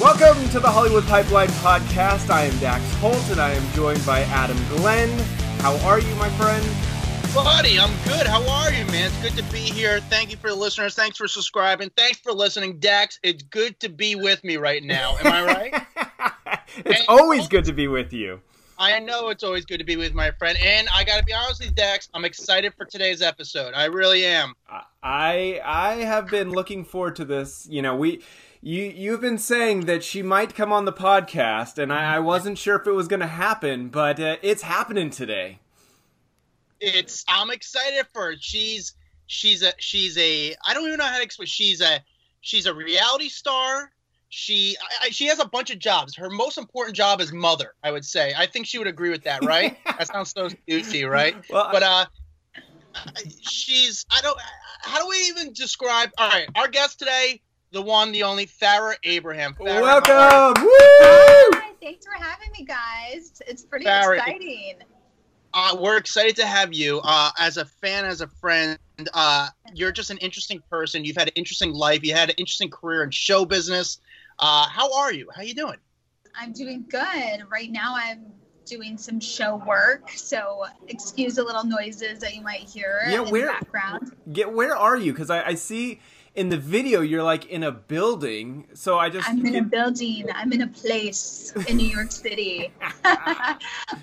Welcome to the Hollywood Pipeline Podcast. I am Dax Holt and I am joined by Adam Glenn. How are you, my friend? Buddy, I'm good. How are you, man? It's good to be here. Thank you for the listeners. Thanks for subscribing. Thanks for listening. Dax, it's good to be with me right now. Am I right? it's always good to be with you. I know it's always good to be with my friend. And I got to be honest with you, Dax, I'm excited for today's episode. I really am. I I have been looking forward to this. You know, we you you've been saying that she might come on the podcast, and I, I wasn't sure if it was going to happen, but uh, it's happening today. It's I'm excited for her. She's she's a she's a I don't even know how to explain. She's a she's a reality star. She I, she has a bunch of jobs. Her most important job is mother. I would say. I think she would agree with that, right? that sounds so douchey, right? Well, but uh, she's I don't. How do we even describe? All right, our guest today the one, the only Farrah Abraham. Farrah, Welcome! Woo! Hi, thanks for having me, guys. It's pretty Farrah, exciting. Uh, we're excited to have you. Uh, as a fan, as a friend, uh, you're just an interesting person. You've had an interesting life. You had an interesting career in show business. Uh, how are you? How you doing? I'm doing good. Right now, I'm doing some show work, so excuse the little noises that you might hear yeah, in where, the background. Get where are you? Because I, I see in the video you're like in a building. So i just i'm in a building. I'm in a place in new york city.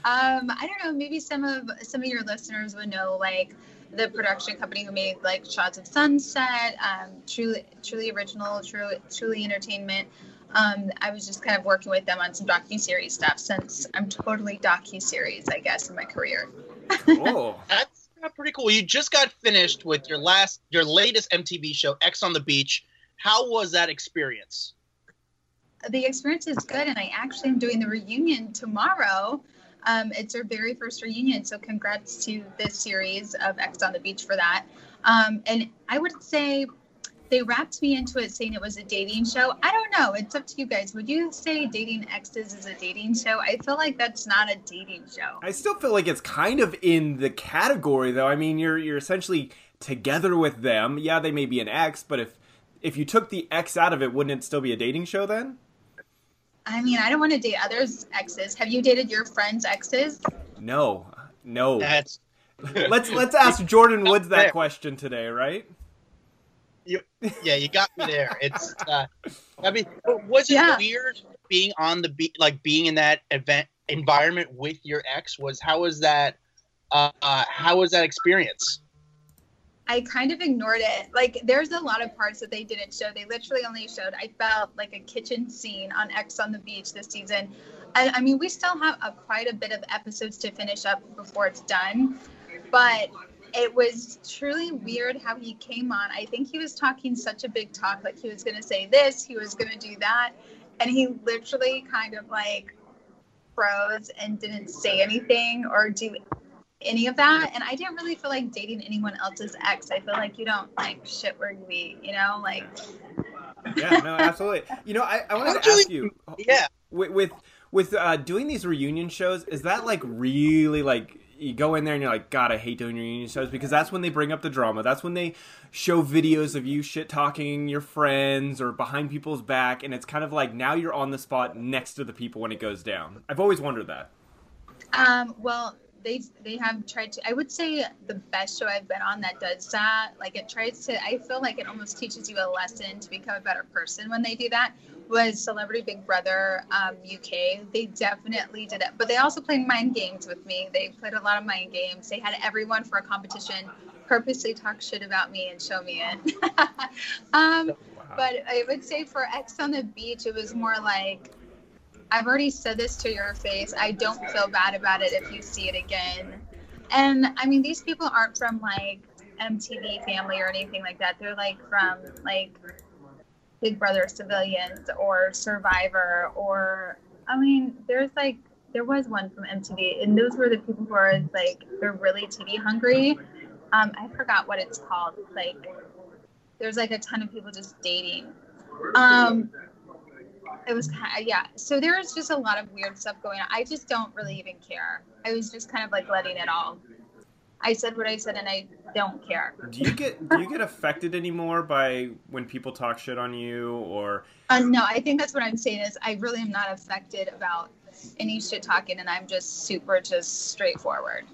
Um i don't know. Maybe some of some of your listeners would know like the production company who made like Shahs of Sunset um truly truly original truly truly entertainment. Um, I was just kind of working with them on some docu series stuff since I'm totally docu series, I guess, in my career. cool. That's pretty cool. You just got finished with your last, your latest MTV show, Ex on the Beach. How was that experience? The experience is good, and I actually am doing the reunion tomorrow. Um, it's our very first reunion, so congrats to this series of Ex on the Beach for that. Um, and I would say they wrapped me into it saying it was a dating show. I don't know. It's up to you guys. Would you say dating exes is a dating show? I feel like that's not a dating show. I still feel like it's kind of in the category though. I mean, you're you're essentially together with them. Yeah, they may be an ex, but if if you took the ex out of it, wouldn't it still be a dating show then? I mean, I don't want to date others' exes. Have you dated your friends' exes? No. No. That's let's let's ask Jordyn Woods that question today, right? You, yeah, you got me there. It's, uh, I mean, was it yeah. weird being on the beat, like being in that event environment with your ex? Was how was that? Uh, uh, how was that experience? I kind of ignored it. Like, there's a lot of parts that they didn't show. They literally only showed. I felt like a kitchen scene on Ex on the Beach this season. I, I mean, we still have a, quite a bit of episodes to finish up before it's done, but it was truly weird how he came on. I think he was talking such a big talk, like he was going to say this, he was going to do that. And he literally kind of like froze and didn't say anything or do any of that. And I didn't really feel like dating anyone else's ex. I feel like you don't like shit where you eat, you know? Like, yeah, no, absolutely. You know, I, I wanted to ask you, yeah, with, with, with uh, doing these reunion shows, is that like really like you go in there and you're like, God, I hate doing reunion shows because that's when they bring up the drama. That's when they show videos of you shit talking your friends or behind people's back, and it's kind of like now you're on the spot next to the people when it goes down. I've always wondered that. Um, well, they they have tried to. I would say the best show I've been on that does that. Like it tries to. I feel like it almost teaches you a lesson to become a better person when they do that was Celebrity Big Brother um, UK. They definitely did it, but they also played mind games with me. They played a lot of mind games. They had everyone for a competition purposely talk shit about me and show me it. um, wow. But I would say for Ex on the Beach, it was more like, I've already said this to your face. I don't feel bad about it if you see it again. And I mean, these people aren't from like MTV family or anything like that. They're like from like Big Brother Civilians or Survivor or I mean, there's like there was one from MTV, and those were the people who are like they're really TV hungry. Um, I forgot what it's called. Like, there's like a ton of people just dating. Um, it was kind of, yeah. So there was just a lot of weird stuff going on. I just don't really even care. I was just kind of like letting it all. I said what I said, and I don't care. Do you get do you get affected anymore by when people talk shit on you or? Uh, no, I think that's what I'm saying is I really am not affected about any shit talking, and I'm just super just straightforward.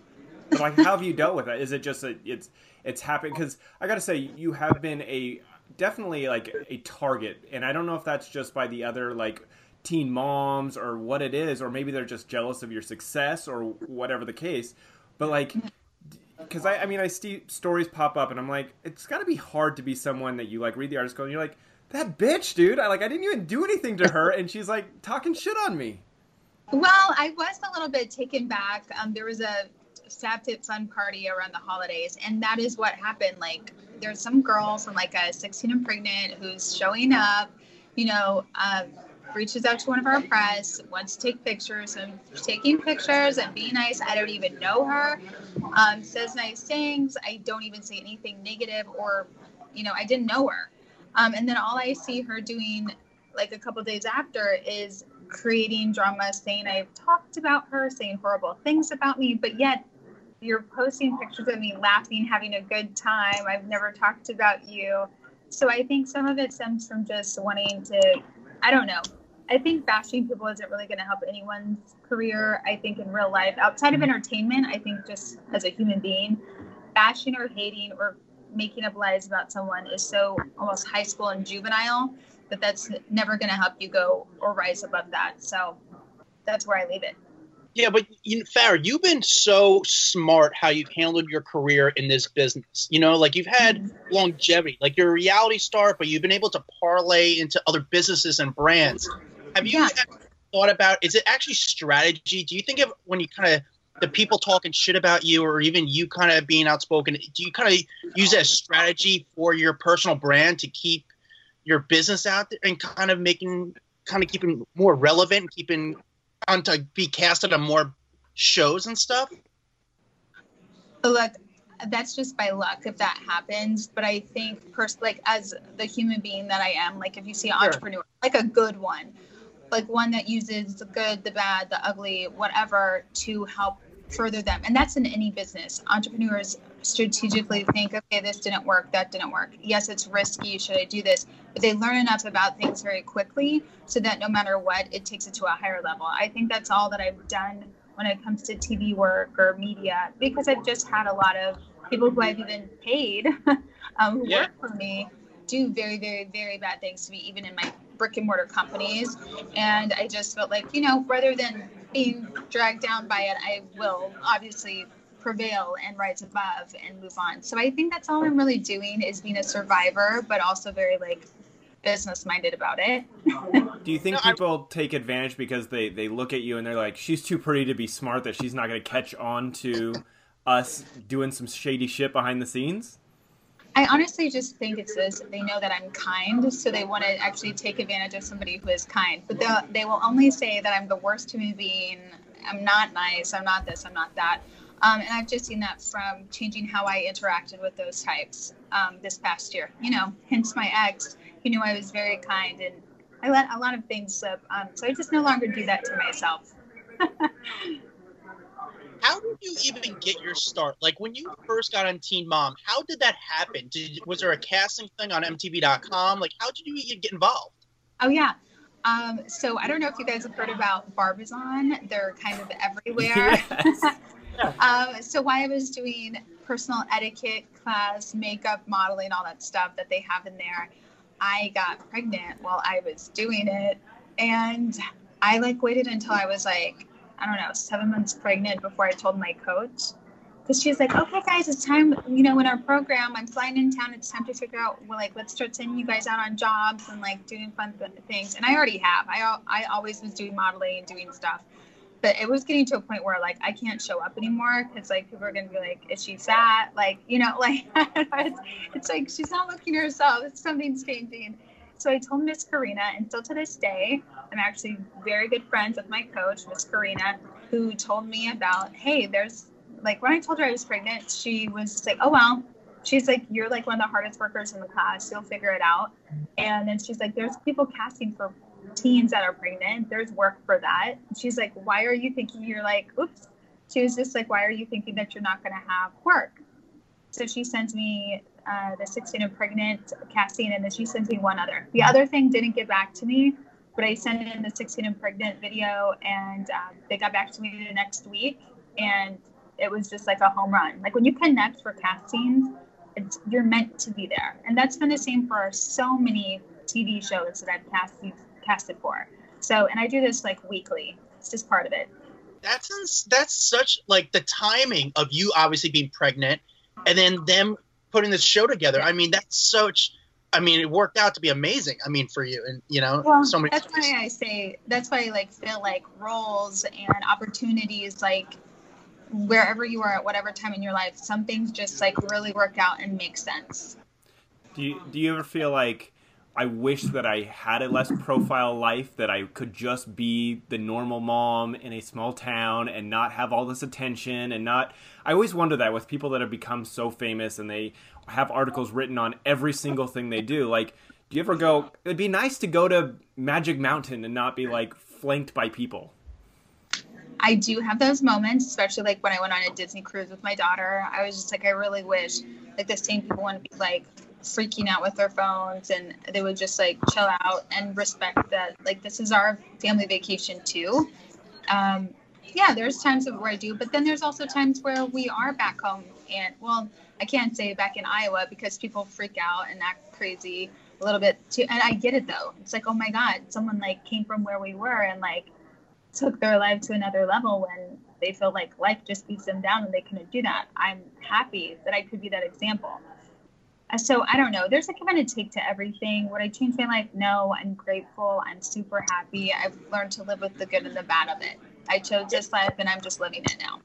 But like, how have you dealt with it? Is it just a, it's it's happened? Because I got to say, you have been a definitely like a target, and I don't know if that's just by the other like teen moms or what it is, or maybe they're just jealous of your success or whatever the case. But like, because I, I mean, I see stories pop up, and I'm like, it's got to be hard to be someone that you like read the article, and you're like, that bitch, dude. I like, I didn't even do anything to her, and she's like talking shit on me. Well, I was a little bit taken back. Um, there was a Tip fun party around the holidays, and that is what happened. Like, there's some girls from like a 16 and pregnant who's showing up, you know, um, reaches out to one of our press, wants to take pictures, and taking pictures and being nice. I don't even know her. Um, says nice things. I don't even say anything negative, or, you know, I didn't know her. Um, and then all I see her doing, like a couple days after, is creating drama, saying I've talked about her, saying horrible things about me, but yet you're posting pictures of me laughing, having a good time. I've never talked about you. So I think some of it stems from just wanting to, I don't know. I think bashing people isn't really going to help anyone's career. I think in real life, outside of entertainment, I think just as a human being, bashing or hating or making up lies about someone is so almost high school and juvenile that that's never going to help you go or rise above that. So that's where I leave it. Yeah, but you know, Farrah, you've been so smart how you've handled your career in this business. You know, like you've had mm-hmm. longevity, like you're a reality star, but you've been able to parlay into other businesses and brands. Have you yeah. thought about? Is it actually strategy? Do you think of when you kind of the people talking shit about you, or even you kind of being outspoken? Do you kind of use it as strategy for your personal brand to keep your business out there and kind of making, kind of keeping more relevant, keeping on to be casted on more shows and stuff? Look, that's just by luck if that happens. But I think, pers- like as the human being that I am, like if you see an entrepreneur, like a good one, like one that uses the good, the bad, the ugly, whatever, to help further them. And that's in any business. Entrepreneurs strategically think, okay, this didn't work, that didn't work. Yes, it's risky. Should I do this? But they learn enough about things very quickly so that no matter what, it takes it to a higher level. I think that's all that I've done when it comes to TV work or media because I've just had a lot of people who I've even paid um, who yeah. work for me do very, very, very bad things to me, even in my brick and mortar companies. And I just felt like, you know, rather than being dragged down by it, I will obviously prevail and rise above and move on. So I think that's all I'm really doing is being a survivor, but also very like business minded about it. Do you think no, people take advantage because they they look at you and they're like, she's too pretty to be smart that she's not going to catch on to us doing some shady shit behind the scenes? I honestly just think it's this. They know that I'm kind, so they want to actually take advantage of somebody who is kind. But they will only say that I'm the worst human being. I'm not nice. I'm not this. I'm not that. Um, and I've just seen that from changing how I interacted with those types um, this past year. You know, hence my ex. He knew I was very kind, and I let a lot of things slip. Um, so I just no longer do that to myself. how did you even get your start? Like when you first got on Teen Mom, how did that happen? Did was there a casting thing on MTV.com? Like how did you even get involved? Oh yeah. Um, so I don't know if you guys have heard about Barbizon. They're kind of everywhere. Yes. um, so while I was doing personal etiquette class, makeup, modeling, all that stuff that they have in there, I got pregnant while I was doing it, and I like waited until I was like I don't know, seven months pregnant before I told my coach. Because she's like, okay, guys, it's time, you know, in our program, I'm flying in town. It's time to figure out, well, like, let's start sending you guys out on jobs and like doing fun things. And I already have. I, I always was doing modeling and doing stuff. But it was getting to a point where like I can't show up anymore because like people are gonna be like, is she fat? Like, you know, like it's, it's like she's not looking herself. Something's changing. So I told Miss Karina, and still to this day, I'm actually very good friends with my coach, Miss Karina, who told me about, hey, there's like when I told her I was pregnant, she was just like, oh well. She's like, you're like one of the hardest workers in the class. You'll figure it out. And then she's like, there's people casting for teens that are pregnant. There's work for that. She's like, why are you thinking you're like, oops. She was just like, why are you thinking that you're not going to have work? So she sends me uh, the 16 and pregnant casting, and then she sends me one other. The other thing didn't get back to me, but I sent in the 16 and pregnant video, and um, they got back to me the next week, and it was just like a home run. Like when you connect for castings, it's, you're meant to be there, and that's been the same for so many TV shows that I've casted casted for. So, and I do this like weekly. It's just part of it. That's that's such like the timing of you obviously being pregnant, and then them putting this show together. I mean, that's such. I mean, it worked out to be amazing. I mean, for you and you know, well, so many. That's why I say. That's why I like feel like roles and opportunities, like wherever you are at whatever time in your life, some things just like really work out and make sense. Do you do you ever feel like I wish that I had a less profile life, that I could just be the normal mom in a small town and not have all this attention and not. I always wonder that with people that have become so famous and they have articles written on every single thing they do. Like, do you ever go, it'd be nice to go to Magic Mountain and not be like flanked by people? I do have those moments, especially like when I went on a Disney cruise with my daughter. I was just like, I really wish like the same people wouldn't be like freaking out with their phones and they would just like chill out and respect that like this is our family vacation too um, yeah there's times where i do but then there's also times where we are back home and well i can't say back in iowa because people freak out and act crazy a little bit too and i get it though it's like oh my god someone like came from where we were and like took their life to another level when they feel like life just beats them down and they couldn't do that i'm happy that i could be that example uh, so I don't know. There's a give and a take to everything. Would I change my life? No. I'm grateful. I'm super happy. I've learned to live with the good and the bad of it. I chose this life, and I'm just living it now.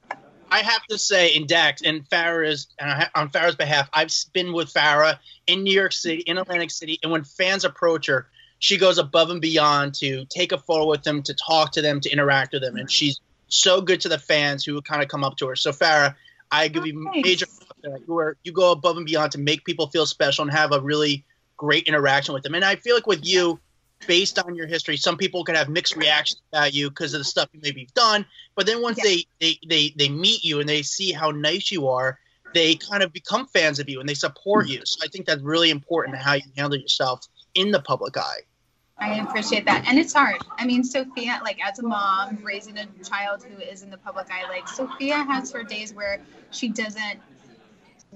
I have to say, in Dax and Farrah's uh, on Farrah's behalf, I've been with Farrah in New York City, in Atlantic City, and when fans approach her, she goes above and beyond to take a photo with them, to talk to them, to interact with them, and she's so good to the fans who kind of come up to her. So Farrah, I give you major where you go above and beyond to make people feel special and have a really great interaction with them. And I feel like with you, based on your history, some people could have mixed reactions about you because of the stuff you maybe have done. But then once yeah. they, they they they meet you and they see how nice you are, they kind of become fans of you and they support mm. you. So I think that's really important how you handle yourself in the public eye. I appreciate that. And it's hard. I mean, Sophia, like as a mom raising a child who is in the public eye, like Sophia has her days where she doesn't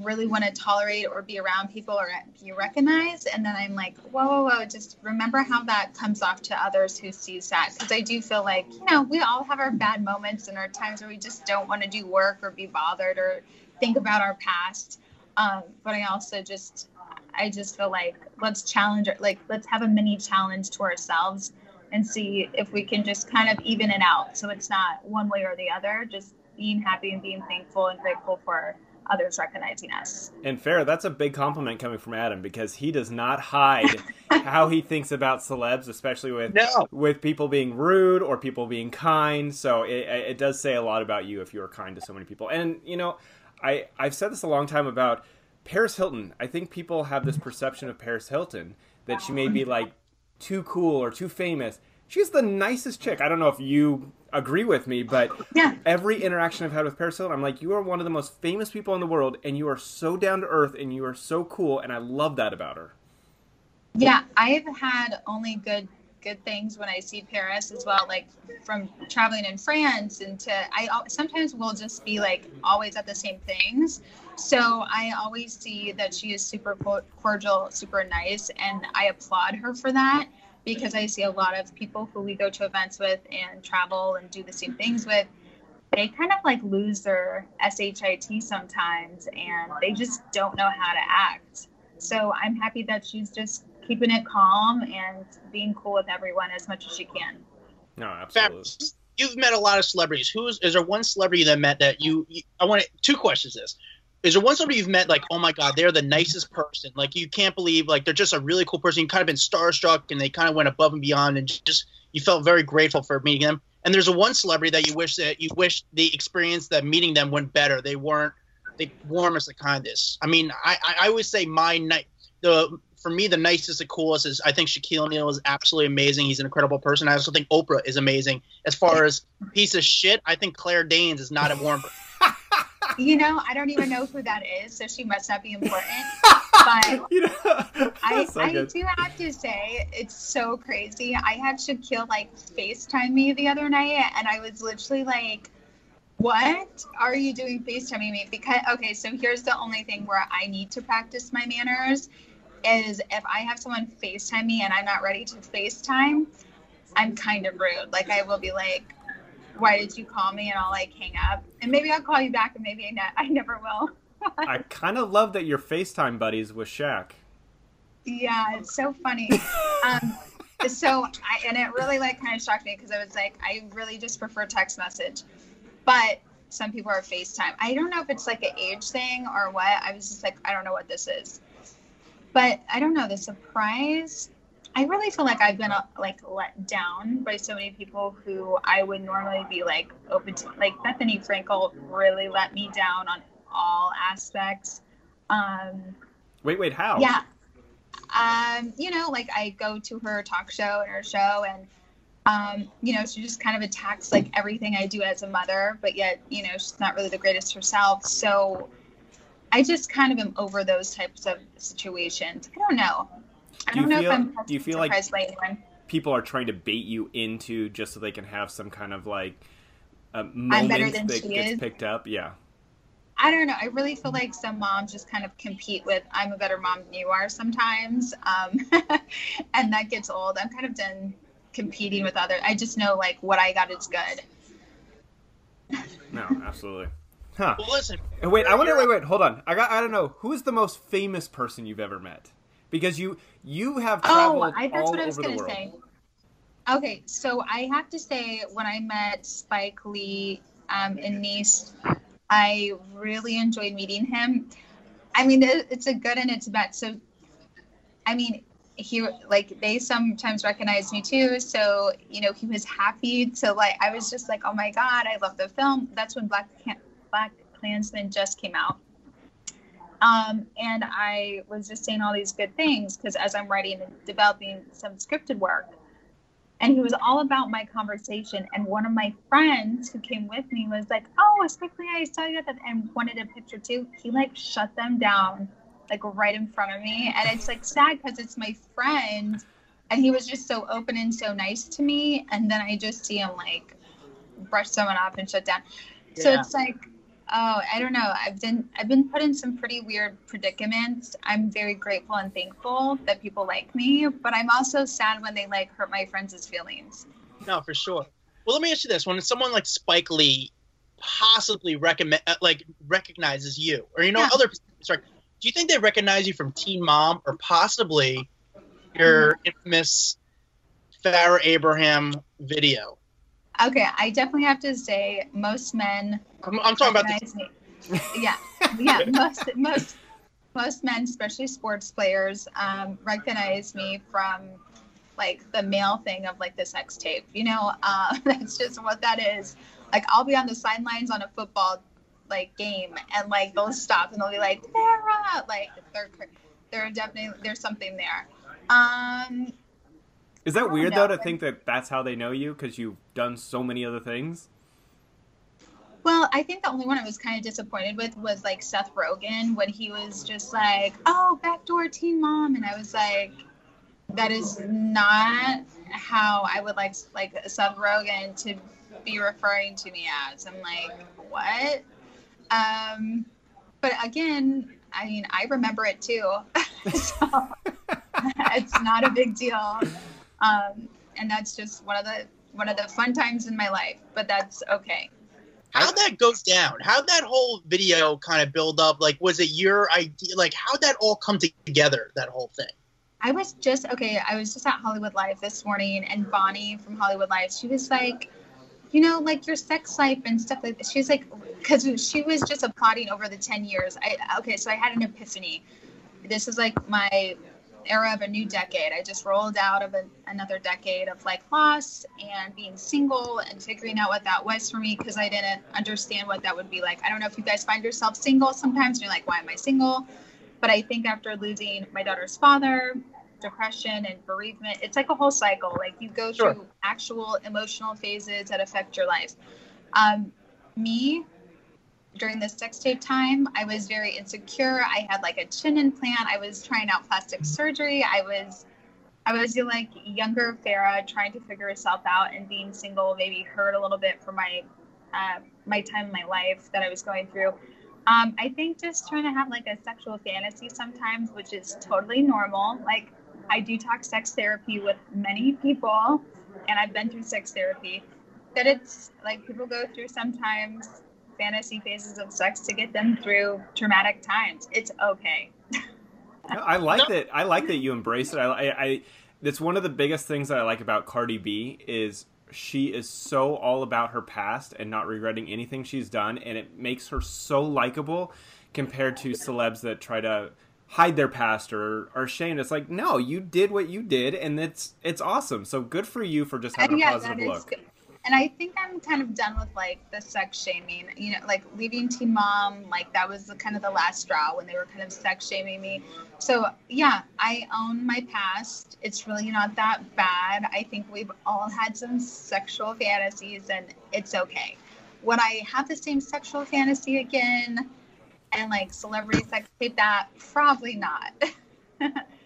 really want to tolerate or be around people or be recognized. And then I'm like, whoa, whoa, whoa, just remember how that comes off to others who sees that. Because I do feel like, you know, we all have our bad moments and our times where we just don't want to do work or be bothered or think about our past. Um, but I also just, I just feel like let's challenge like let's have a mini challenge to ourselves and see if we can just kind of even it out. So it's not one way or the other, just being happy and being thankful and grateful for others recognizing us. And fair, that's a big compliment coming from Adam because he does not hide how he thinks about celebs, especially with no. with people being rude or people being kind. So it, it does say a lot about you if you are kind to so many people. And you know, I I've said this a long time about Paris Hilton. I think people have this perception of Paris Hilton that she may be like too cool or too famous. She's the nicest chick. I don't know if you agree with me, but yeah. every interaction I've had with Paris Hilton, I'm like, you are one of the most famous people in the world, and you are so down to earth, and you are so cool, and I love that about her. Yeah, I've had only good good things when I see Paris as well, like from traveling in France and to I sometimes will just be like always at the same things. So I always see that she is super cordial, super nice, and I applaud her for that because I see a lot of people who we go to events with and travel and do the same things with. They kind of like lose their SHIT sometimes and they just don't know how to act. So I'm happy that she's just keeping it calm and being cool with everyone as much as she can. No, absolutely. You've met a lot of celebrities. Who is, is there one celebrity that met that you, you I want two questions this. Is there one somebody you've met like, oh my god, they're the nicest person. Like you can't believe like they're just a really cool person. You kind of been starstruck and they kind of went above and beyond and just you felt very grateful for meeting them. And there's a one celebrity that you wish that you wish the experience that meeting them went better. They weren't the warmest, the kindest. I mean, I I, always say my night the for me the nicest, the coolest is I think Shaquille O'Neal is absolutely amazing. He's an incredible person. I also think Oprah is amazing. As far as piece of shit, I think Claire Danes is not a warm. You know, I don't even know who that is, so she must not be important. But You know, I, so I do have to say, it's so crazy. I had Shaquille like FaceTime me the other night, and I was literally like, What are you doing FaceTiming me? Because, okay, so here's the only thing where I need to practice my manners is if I have someone FaceTime me and I'm not ready to FaceTime, I'm kind of rude. Like, I will be like, Why did you call me? And I'll like hang up. And maybe I'll call you back, and maybe I, ne- I never will. I kind of love that you're FaceTime buddies with Shaq. Yeah, it's so funny. um, so I and it really like kind of shocked me because I was like, I really just prefer text message, but some people are FaceTime. I don't know if it's like an age thing or what. I was just like, I don't know what this is, but I don't know the surprise. I really feel like I've been uh, like let down by so many people who I would normally be like open to. Like Bethenny Frankel really let me down on all aspects. Um, Wait, wait, how? yeah. Um, you know, like I go to her talk show and her show and um, you know, she just kind of attacks like everything I do as a mother, but yet, you know, she's not really the greatest herself. So I just kind of am over those types of situations. I don't know. I Do you don't know feel- do you feel like- surprised by anyone. People are trying to bait you into just so they can have some kind of like a better moment than that she gets is. picked up. Yeah. I don't know. I really feel like some moms just kind of compete with I'm a better mom than you are sometimes. Um, and that gets old. I'm kind of done competing with others. I just know like what I got is good. No, absolutely. Huh. Well, listen, wait, I wonder. Wait, wait, hold on. I got. I don't know. Who is the most famous person you've ever met? Because you you have traveled Oh, I, that's all what I was going to say. Okay, so I have to say, when I met Spike Lee um, in Nice, I really enjoyed meeting him. I mean, it- it's a good and it's a bad. So, I mean, he like they sometimes recognize me too. So you know, he was happy to like. I was just like, oh my god, I love the film. That's when Black Can- Black Klansman just came out. Um, and I was just saying all these good things because as I'm writing and developing some scripted work, and he was all about my conversation. And one of my friends who came with me was like, "Oh, quickly, I saw you at that," and wanted a picture too. He like shut them down, like right in front of me, and it's like sad because it's my friend, and he was just so open and so nice to me. And then I just see him like brush someone off and shut down. So it's like Oh, I don't know. I've been I've been put in some pretty weird predicaments. I'm very grateful and thankful that people like me, but I'm also sad when they like hurt my friends' feelings. no, for sure. Well, let me ask you this: When someone like Spike Lee possibly recommend, uh, like recognizes you, or you know, Yeah. other sorry, do you think they recognize you from Teen Mom, or possibly your infamous Farrah Abraham video? Okay, I definitely have to say most men I'm, I'm talking about the recognize me. Yeah, yeah. Most most most men, especially sports players, um, recognize me from like the male thing of like the sex tape. You know, uh, that's just what that is. Like I'll be on the sidelines on a football like game, and like they'll stop and they'll be like, "Sarah!" Like they're they're definitely there's something there. Um, Is that weird no. though to think that that's how they know you because you've done so many other things? Well, I think the only one I was kind of disappointed with was like Seth Rogen when he was just like, "Oh, backdoor teen mom," and I was like, "That is not how I would like like Seth Rogen to be referring to me as." I'm like, "What?" Um, but again, I mean, I remember it too, so it's not a big deal. Um, and that's just one of the one of the fun times in my life. But that's okay. How'd that go down? How'd that whole video kind of build up? Like, was it your idea? Like, how'd that all come together? That whole thing. I was just okay. I was just at Hollywood Life this morning, and Bonnie from Hollywood Life, she was like, you know, like your sex life and stuff like that. She was like, because she was just applauding over the 10 years. I okay, so I had an epiphany. This is like my era of a new decade. I just rolled out of another decade of like loss and being single and figuring out what that was for me because I didn't understand what that would be like. I don't know if you guys find yourself single sometimes and you're like, why am I single? But I think after losing my daughter's father, depression and bereavement, it's like a whole cycle. Like you go Sure. through actual emotional phases that affect your life. Um, me, during the sex tape time, I was very insecure. I had like a chin implant. I was trying out plastic surgery. I was, I was like younger Farrah trying to figure herself out and being single maybe hurt a little bit for my, uh, my time in my life that I was going through. Um, I think just trying to have like a sexual fantasy sometimes, which is totally normal. Like I do talk sex therapy with many people, and I've been through sex therapy. That it's like people go through sometimes fantasy phases of sex to get them through traumatic times. It's okay. I like that. I like that you embrace it. I, I, I that's one of the biggest things that I like about Cardi B is she is so all about her past and not regretting anything she's done, and it makes her so likable compared to celebs that try to hide their past or are ashamed. It's like, no, you did what you did, and it's it's awesome. So good for you for just having And a yeah, positive look. good. And I think I'm kind of done with like the sex shaming. You know, like leaving Teen Mom, like that was the, kind of the last straw when they were kind of sex shaming me. So yeah, I own my past. It's really not that bad. I think we've all had some sexual fantasies, and it's okay. Would I have the same sexual fantasy again? And like celebrity sex tape that? Probably not.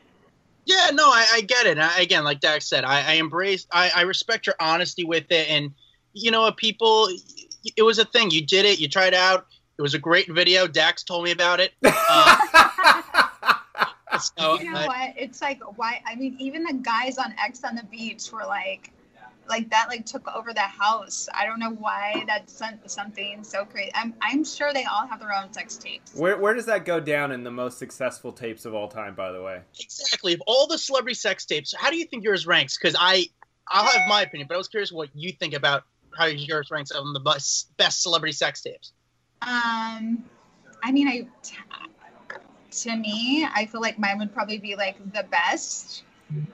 Yeah, no, I, I get it. I, again, like Dax said, I, I embrace, I, I respect your honesty with it, and you know what, people, it was a thing. You did it. You tried it out. It was a great video. Dax told me about it. Uh, so, you know uh, what? It's like why? I mean, even the guys on Ex on the beach were like, like that, like took over the house. I don't know why that sent something so crazy. I'm I'm sure they all have their own sex tapes. Where where does that go down in the most successful tapes of all time? By the way, exactly. Of all the celebrity sex tapes, how do you think yours ranks? Because I, I'll have my opinion, but I was curious what you think about how yours ranks on the best, best celebrity sex tapes. Um, I mean, I to me, I feel like mine would probably be like the best,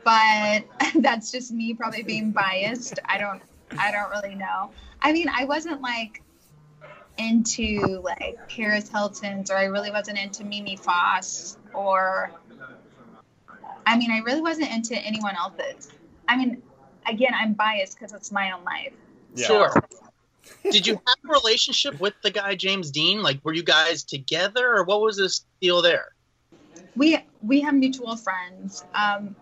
but that's just me probably being biased. I don't I don't really know. I mean, I wasn't like into like Paris Hilton's or I really wasn't into Mimi Faust or I mean, I really wasn't into anyone else's. I mean, again, I'm biased because it's my own life. Yeah. Sure. Did you have a relationship with the guy James Dean? Like, were you guys together, or what was this deal there? we we have mutual friends um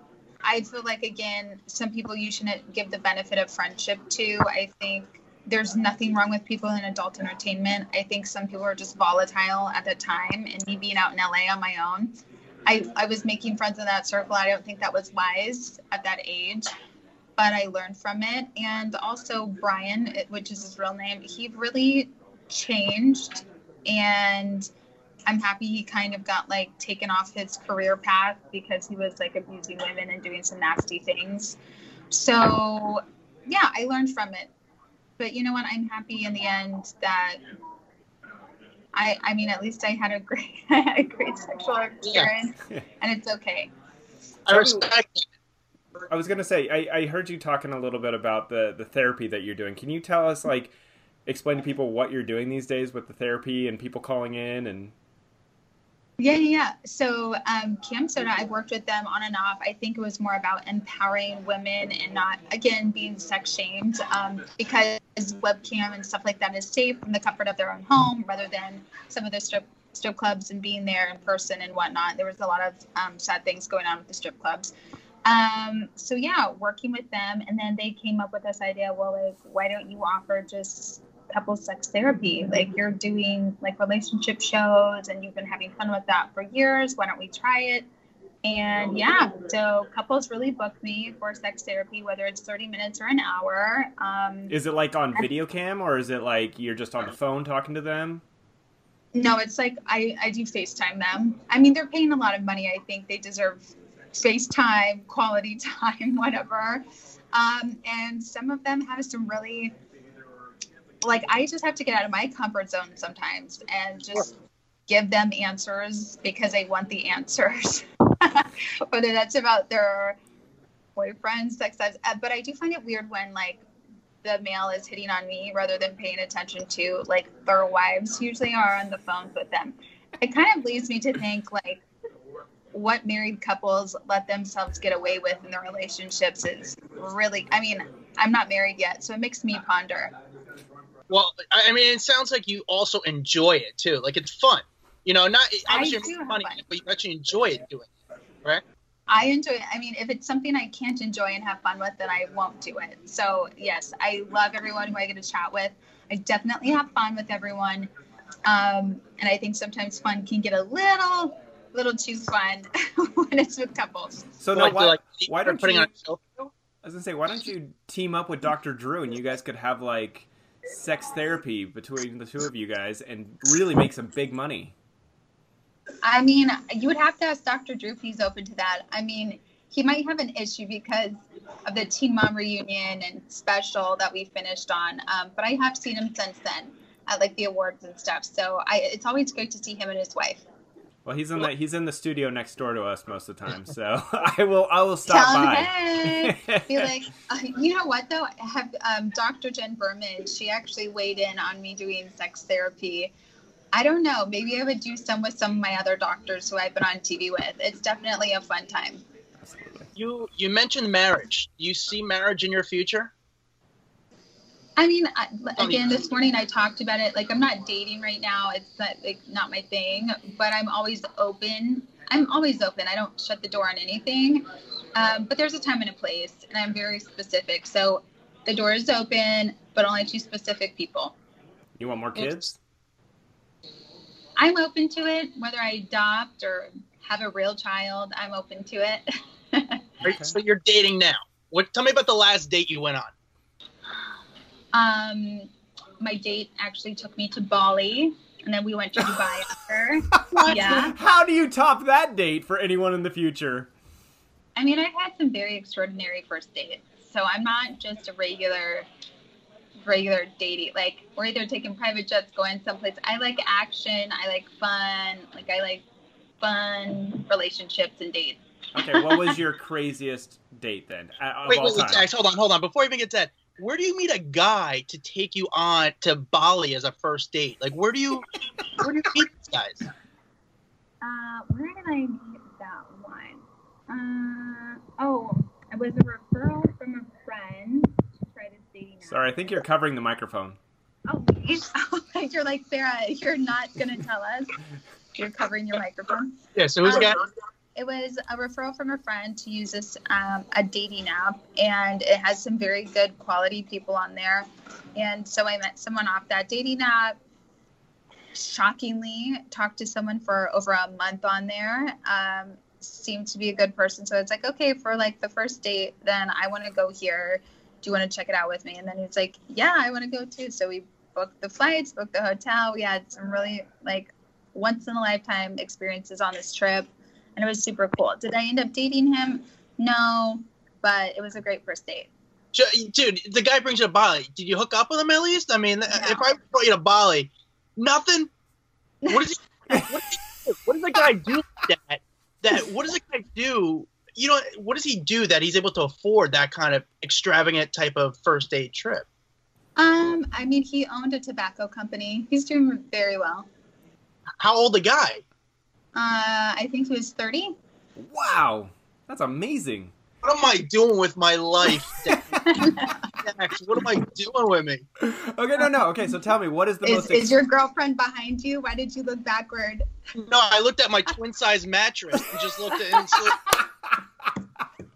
i feel like again some people you shouldn't give the benefit of friendship to. I think there's nothing wrong with people in adult entertainment. I think some people are just volatile at the time and me being out in la on my own i i was making friends in that circle. I don't think that was wise at that age but i learned from it. And also brian which is his real name he really changed and I'm happy he kind of got like taken off his career path because he was like abusing women and doing some nasty things. So, yeah, I learned from it. But you know what? I'm happy in the end that I I mean at least I had a great a great sexual experience and it's okay. I respect it. I was gonna say I, I heard you talking a little bit about the the therapy that you're doing. Can you tell us like explain to people what you're doing these days with the therapy and people calling in and Yeah, yeah. So um, CamSoda, I've worked with them on and off. I think it was more about empowering women and not, again, being sex shamed um, because webcam and stuff like that is safe from the comfort of their own home rather than some of the strip strip clubs and being there in person and whatnot. There was a lot of um, sad things going on with the strip clubs. Um, so yeah, working with them, and then they came up with this idea. Well, like, why don't you offer just couples sex therapy? Like, you're doing like relationship shows, and you've been having fun with that for years. Why don't we try it? And yeah, so couples really book me for sex therapy, whether it's 30 minutes or an hour. Um, is it like on video cam or is it like you're just on the phone talking to them? No, it's like I, I do FaceTime them. I mean, they're paying a lot of money. I think they deserve FaceTime, quality time, whatever. Um, and some of them have some really like I just have to get out of my comfort zone sometimes and just give them answers because they want the answers. Whether that's about their boyfriend, sex lives, uh, but I do find it weird when like the male is hitting on me rather than paying attention to like their wives usually are on the phones with them. It kind of leads me to think like what married couples let themselves get away with in their relationships is really I mean, I'm not married yet, so it makes me ponder. Well, I mean, it sounds like you also enjoy it too. Like it's fun. You know, not obviously do have money, fun. but you actually enjoy it doing it, right? I enjoy it. I mean, if it's something I can't enjoy and have fun with, then I won't do it. So, yes, I love everyone who I get to chat with. I definitely have fun with everyone. Um, and I think sometimes fun can get a little, little too fun when it's with couples. So Like, no, why, like, why don't putting you? on a show? I was gonna say, why don't you team up with Dr. Drew and you guys could have like sex therapy between the two of you guys and really make some big money. I mean, you would have to ask Dr. Drew if he's open to that. I mean, he might have an issue because of the Teen Mom reunion and special that we finished on. Um, but I have seen him since then at like the awards and stuff. So I, it's always great to see him and his wife. Well, he's in the he's in the studio next door to us most of the time, so I will I will stop Tell him, hey. Be like, uh, you know what though? Have um, Dr. Jenn Berman. She actually weighed in on me doing sex therapy. I don't know. Maybe I would do some with some of my other doctors who I've been on TV with. It's definitely a fun time. Absolutely. You you mentioned marriage. Do you see marriage in your future? I mean, I, Oh, again, this morning I talked about it. Like, I'm not dating right now. It's not like not my thing. But I'm always open. I'm always open. I don't shut the door on anything. Um, but there's a time and a place, and I'm very specific. So the door is open, but only to specific people. You want more kids? I'm open to it, whether I adopt or have a real child. I'm open to it. Are you- So you're dating now. What? Tell me about the last date you went on. Um, my date actually took me to Bali, and then we went to Dubai after. Yeah. How do you top that date for anyone in the future? I mean, I've had some very extraordinary first dates, so I'm not just a regular, regular dating. Like we're either taking private jets, going someplace. I like action. I like fun. Like I like fun relationships and dates. Okay, what was your craziest date then? uh, Of Wait, all wait, wait, time? guys, hold on, hold on. Before you even get to that, where do you meet a guy to take you on to Bali as a first date? Like, where do you, where do you meet these guys? Uh, where did I meet that one? Uh, oh, it was a referral from a friend to try this dating. Sorry, I think you're covering the microphone. Oh, wait. you're like Sarah. You're not gonna tell us. You're covering your microphone. Yeah. So who's Um, got? It was a referral from a friend to use this um, a dating app, and it has some very good quality people on there. And so I met someone off that dating app. Shockingly, talked to someone for over a month on there. Um, seemed to be a good person, so it's like, okay, for like the first date, then I want to go here. Do you want to check it out with me? And then he's like, yeah, I want to go too. So we booked the flights, booked the hotel. We had some really like once in a lifetime experiences on this trip and it was super cool. Did I end up dating him? No, but it was a great first date. Dude, the guy brings you to Bali. Did you hook up with him at least? I mean, if I brought you to Bali, nothing. What is he, what, does he, what does the guy do that? That what does the guy do? You know, what does he do that he's able to afford that kind of extravagant type of first date trip? Um, I mean, he owned a tobacco company. He's doing very well. How old the guy? Uh, I think he was 30. Wow, that's amazing. What am I doing with my life? What am I doing with me? Okay, no, no. Okay, so tell me, what is the Is, most? is your girlfriend behind you? Why did you look backward? No, I looked at my twin size mattress and just looked at it and slept.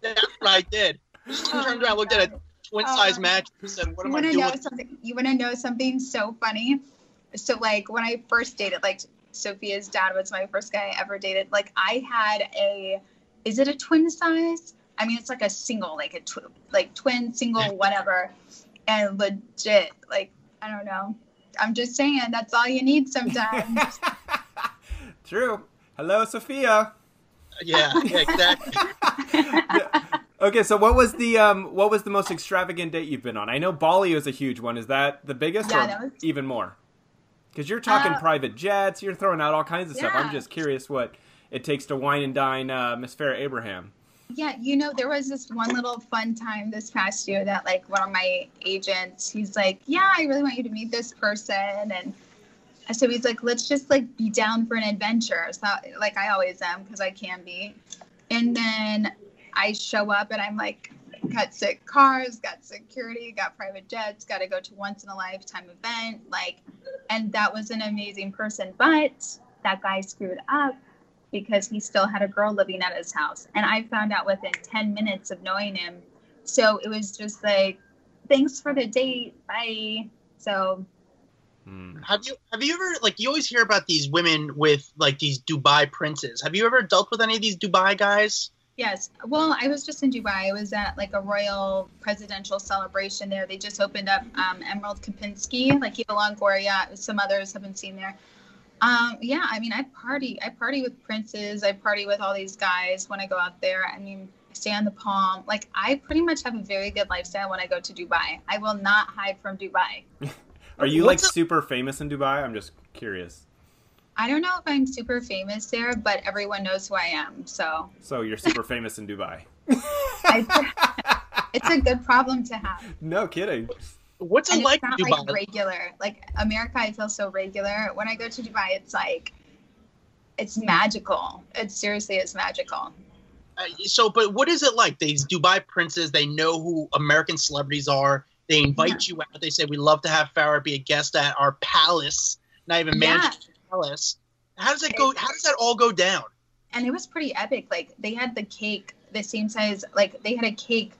That's what I did. Just turned around, looked at a twin size Oh. mattress and said, What You am I want to doing? know something? You want to know something so funny? So, like, when I first dated, like, Sophia's dad was my first guy I ever dated. Like, I had a, is it a twin size? I mean, it's like a single, like a tw- like twin, single, whatever, and legit. Like, I don't know. I'm just saying that's all you need sometimes. True. Hello, Sophia. Yeah, yeah, exactly. Yeah. Okay, so what was the um what was the most extravagant date you've been on? I know Bali was a huge one. Is that the biggest Yeah, or that was- even more? Because you're talking Uh, private jets, you're throwing out all kinds of stuff. I'm just curious what it takes to wine and dine uh, Miss Farrah Abraham. Yeah, you know, there was this one little fun time this past year that like one of my agents, he's like, Yeah, I really want you to meet this person and so he's like, let's just like be down for an adventure. So like I always am because I can be. And then I show up and I'm like, got sick cars, got security, got private jets, got to go to once in a lifetime event. Like, and that was an amazing person. But that guy screwed up because he still had a girl living at his house. And I found out within 10 minutes of knowing him. So it was just like, thanks for the date. Bye. So Hmm. Have you have you ever like you always hear about these women with like these Dubai princes? Have you ever dealt with any of these Dubai guys? Yes. Well, I was just in Dubai. I was at like a royal presidential celebration there. They just opened up um, Emerald Kempinski, like Eva Longoria. Some others have been seen there. Um, yeah, I mean, I party. I party with princes. I party with all these guys when I go out there. I mean, I stay on the palm. Like, I pretty much have a very good lifestyle when I go to Dubai. I will not hide from Dubai. Are you like a- super famous in Dubai? I'm just curious. I don't know if I'm super famous there, but everyone knows who I am. So So you're super famous in Dubai. I, it's a good problem to have. No kidding. What's it and like it's in not Dubai? like regular. Like America, I feel so regular. When I go to Dubai, it's like it's magical. It seriously is magical. Uh, so, but what is it like? These Dubai princes, they know who American celebrities are. They invite you out. They say, "We'd love to have Farrah be a guest at our palace." Not even Yeah. mansion How does that go? How does that all go down? And it was pretty epic. Like they had the cake the same size. Like they had a cake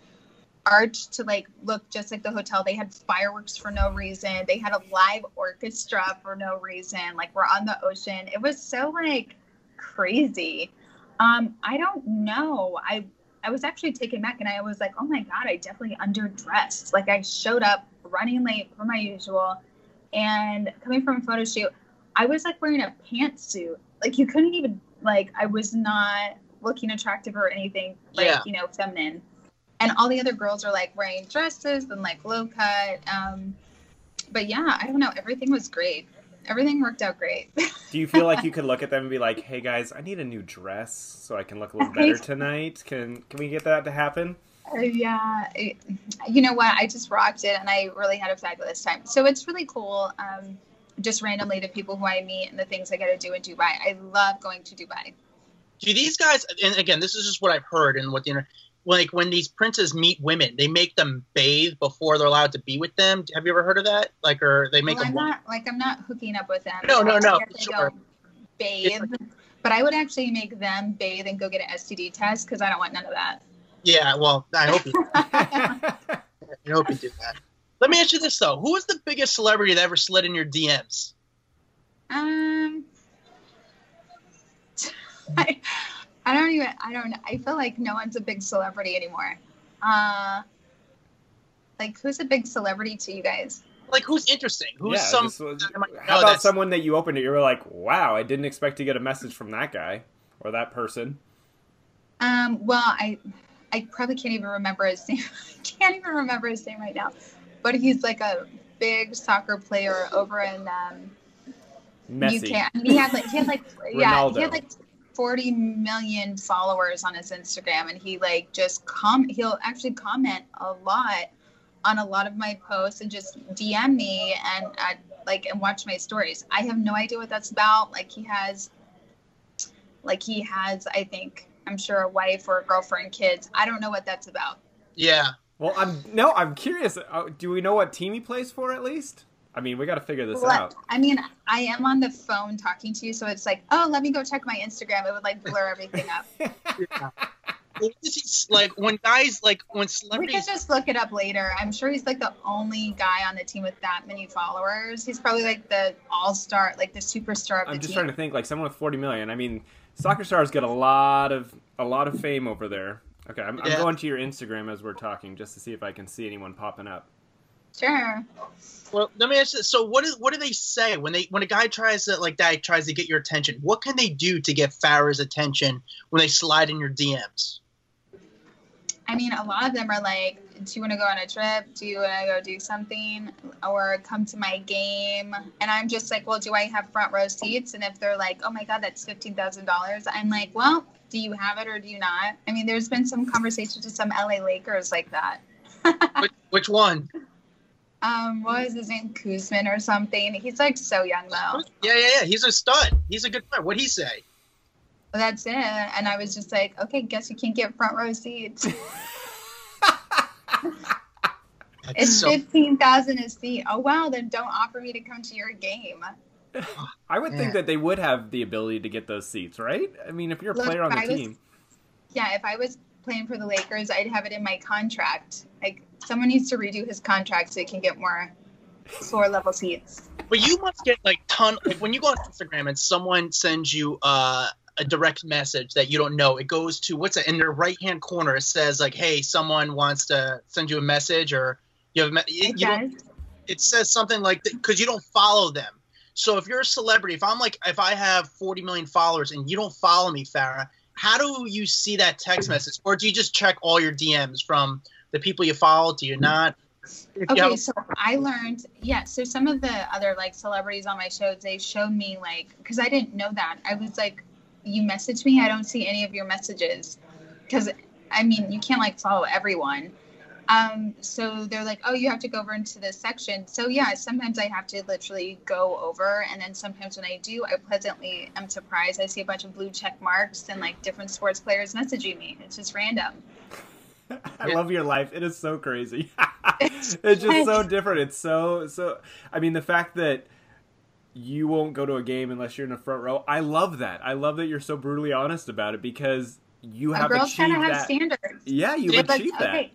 arch to like look just like the hotel. They had fireworks for no reason. They had a live orchestra for no reason. Like we're on the ocean. It was so like crazy. Um, I don't know. I I was actually taken back and I was like, oh my god, I definitely underdressed. Like I showed up running late for my usual, and coming from a photo shoot, I was like wearing a pantsuit. Like you couldn't even like I was not looking attractive or anything like Yeah. you know feminine. And all the other girls are like wearing dresses and like low cut. Um, but yeah, I don't know. Everything was great. Everything worked out great. Do you feel like you could look at them and be like, "Hey guys, I need a new dress so I can look a little better tonight. Can can we get that to happen?" Uh, yeah, it- you know what? I just rocked it, and I really had a fabulous time. So it's really cool. Um, just randomly the people who I meet and the things I get to do in Dubai. I love going to Dubai. Do these guys? And again, this is just what I've heard and what the inter- like when these princes meet women, they make them bathe before they're allowed to be with them. Have you ever heard of that? Like, or they make well, them. I'm not like I'm not hooking up with them. No, no, no, I they sure. go bathe, but I would actually make them bathe and go get an STD test because I don't want none of that. Yeah, well, I hope you. I hope you do that. Let me ask you this though: Who is the biggest celebrity that ever slid in your DMs? Um, I, I don't even. I don't. I feel like no one's a big celebrity anymore. Uh, like who's a big celebrity to you guys? Like, who's interesting? Who's yeah, some? was- I might know how about that's- someone that you opened it? You were like, "Wow, I didn't expect to get a message from that guy or that person." Um, well, I, I probably can't even remember his name. I can't even remember his name right now, but he's like a big soccer player over in um, Messi. UK. And he had like he had like yeah, he had like 40 million followers on his Instagram and he like just com he'll actually comment a lot on a lot of my posts and just DM me and uh, like and watch my stories. I have no idea what that's about. Like he has like he has I think I'm sure a wife or a girlfriend, kids. I don't know what that's about. Yeah. Well, I'm no, I'm curious. Uh, do we know what team he plays for at least? I mean, we got to figure this Well, out. I mean, I am on the phone talking to you, so it's like, oh, let me go check my Instagram. It would like blur everything up. Well, this is like when guys like when We celebrities. could just look it up later. I'm sure he's like the only guy on the team with that many followers. He's probably like the all star, like the superstar of the I'm just team. trying to think like someone with 40 million. I mean, soccer stars get a lot of a lot of fame over there. Okay, I'm, I'm going to your Instagram as we're talking just to see if I can see anyone popping up. Sure. Well, let me ask you. this. So, what is what do they say when they when a guy tries to like that tries to get your attention? What can they do to get Farrah's attention when they slide in your DMs? I mean, a lot of them are like, "Do you want to go on a trip? Do you want to go do something, or come to my game?" And I'm just like, "Well, do I have front row seats?" And if they're like, "Oh my God, that's fifteen thousand dollars," I'm like, "Well, do you have it or do you not?" I mean, there's been some conversations with some LA Lakers like that. which, which one? Um, what was his name? Kuzman or something. He's like so young though. Yeah, yeah, yeah. He's a stud. He's a good player. What'd he say? that's it. And I was just like, okay, guess you can't get front row seats. it's so- fifteen thousand a seat. Oh wow, then don't offer me to come to your game. I would think that they would have the ability to get those seats, right? I mean, if you're a Look, player on the I was- team. Yeah, if I was playing for the Lakers, I'd have it in my contract. Like someone needs to redo his contract so he can get more floor level seats. But you must get like ton. Like when you go on Instagram and someone sends you uh, a direct message that you don't know, it goes to what's it in their right hand corner? It says like, "Hey, someone wants to send you a message," or you have. a me- It you don't, does. it says something like because you don't follow them. So if you're a celebrity, if I'm like, if I have 40 million followers and you don't follow me, Farrah, how do you see that text mm-hmm. message, or do you just check all your DMs from the people you follow? Do you not? If you Okay, have- so I learned, yeah. So some of the other like celebrities on my shows, they showed me like, because I didn't know that. I was like, you message me, I don't see any of your messages, because I mean, you can't like follow everyone. Um, so they're like, oh, you have to go over into this section. So yeah, sometimes I have to literally go over, and then sometimes when I do, I pleasantly am surprised. I see a bunch of blue check marks and like different sports players messaging me. It's just random. I love your life. It is so crazy. it's just so different. It's so so. I mean, the fact that you won't go to a game unless you're in the front row. I love that. I love that you're so brutally honest about it because you A have girl's achieved have that. standards. Yeah, you've achieved that. okay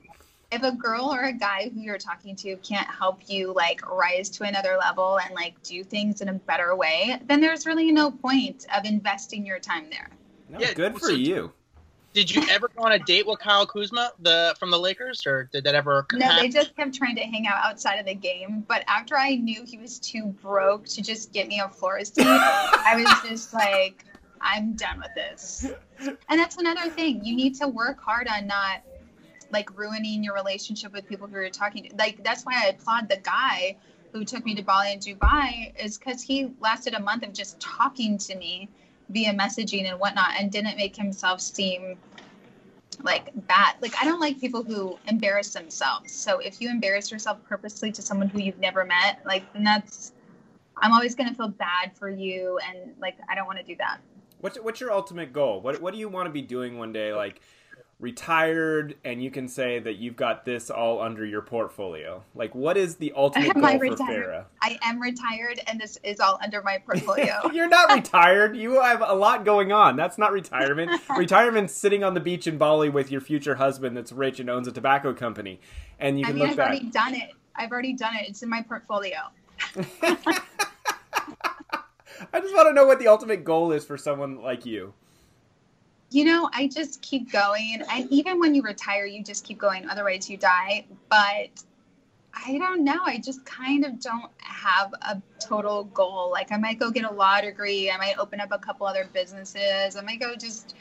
if a girl or a guy who you're talking to can't help you like rise to another level and like do things in a better way then there's really no point of investing your time there No, Yeah, good for so- you. Did you ever go on a date with Kyle Kuzma, the from the Lakers, or did that ever? no happen? they just kept trying to hang out outside of the game but after i knew he was too broke to just get me a floor seat i was just like i'm done with this and that's another thing you need to work hard on not like ruining your relationship with people who you're talking to like that's why i applaud the guy who took me to bali and dubai is because he lasted a month of just talking to me via messaging and whatnot and didn't make himself seem like bad like i don't like people who embarrass themselves so if you embarrass yourself purposely to someone who you've never met like then that's i'm always to feel bad for you and like i don't want to do that What's what's your ultimate goal? What what do you want to be doing one day? Like retired, and you can say that you've got this all under your portfolio. Like, what is the ultimate Am goal I for? Farrah? i am retired and this is all under my portfolio You're not retired. You have a lot going on. That's not retirement. Retirement's sitting on the beach in Bali with your future husband that's rich and owns a tobacco company, and you i can mean look i've back. already done it i've already done it it's in my portfolio I just want to know what the ultimate goal is for someone like you. You know, I just keep going. And even when you retire, you just keep going. Otherwise, you die. But I don't know. I just kind of don't have a total goal. Like, I might go get a law degree. I might open up a couple other businesses. I might go just,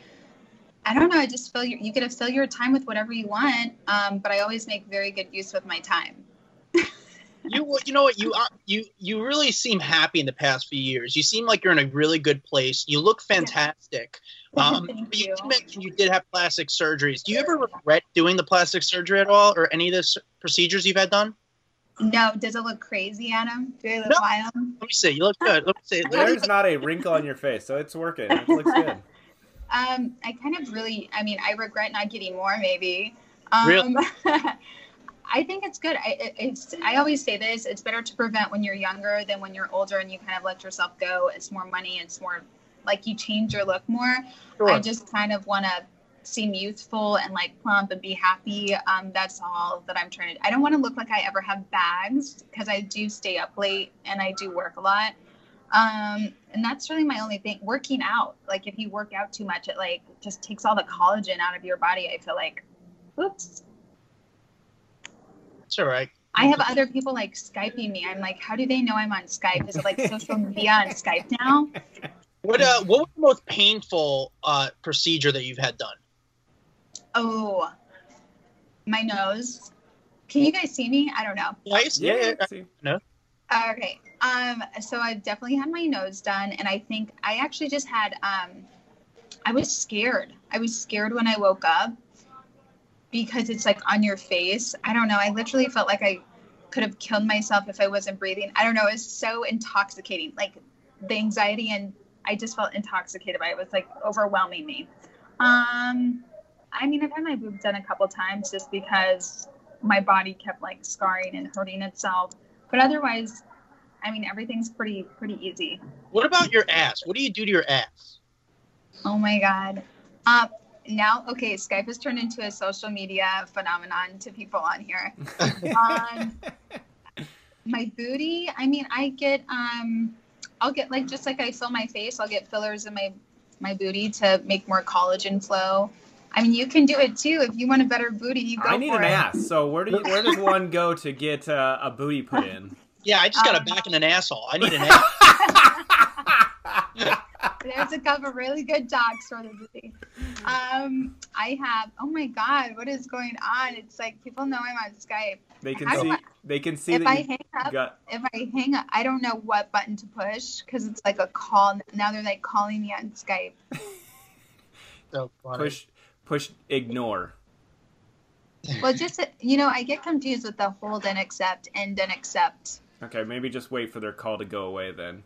I don't know. I just feel you, you get to fill your time with whatever you want. Um, but I always make very good use with my time. you you know what you uh, you you really seem happy in the past few years. You seem like you're in a really good place. You look fantastic. Um, Thank but you you. did mention you did have plastic surgeries. Do you ever regret doing the plastic surgery at all, or any of the procedures you've had done? No, does it look crazy, Adam? Do I look No. wild? Let me see. You look good. Let me see. There's not a wrinkle on your face, so it's working. It looks good. Um, I kind of really, I mean, I regret not getting more, maybe. Um, Really? I think it's good. I, it- it's, I always say this: it's better to prevent when you're younger than when you're older and you kind of let yourself go. It's more money. It's more like you change your look more. Sure. I just kind of want to seem youthful and like plump and be happy. Um, that's all that I'm trying to. I don't want to look like I ever have bags because I do stay up late and I do work a lot. Um, and that's really my only thing. Working out, like if you work out too much, it like just takes all the collagen out of your body. I feel like, oops. It's all right. I have other people like Skyping me. I'm like, how do they know I'm on Skype? Is it like social media on Skype now? What uh, what was the most painful uh, procedure that you've had done? Oh, my nose. Can you guys see me? I don't know. Nice. Yeah. yeah, yeah. see. No? Okay. Um, so I've definitely had my nose done, and I think I actually just had. Um, I was scared. I was scared when I woke up because it's like on your face. I don't know. I literally felt like I could have killed myself if I wasn't breathing. I don't know. It was so intoxicating. Like the anxiety and I just felt intoxicated by it. It was like overwhelming me. Um, I mean, I've had my boobs done a couple times just because my body kept like scarring and hurting itself. But otherwise, I mean, everything's pretty pretty easy. What about your ass? What do you do to your ass? Oh my god. Um, now, okay, Skype has turned into a social media phenomenon to people on here. um, my booty, I mean, I get, um, I'll get like just like I fill my face, I'll get fillers in my my booty to make more collagen flow. I mean, you can do it too if you want a better booty. You go I need for an it. ass. So where do you, where does one go to get uh, a booty put in? Yeah, I just got a Um, back and an asshole. I need an ass. There's a couple really good docs for the booty. Um, I have. Oh my God, what is going on? It's like people know I'm on Skype. They can How see. I- They can see if that I you hang up, got. if I hang up, I don't know what button to push because it's like a call. Now they're like calling me on Skype. So funny. Push, push, ignore. Well, just you know, I get confused with the hold and accept, end and accept. Okay, maybe just wait for their call to go away then.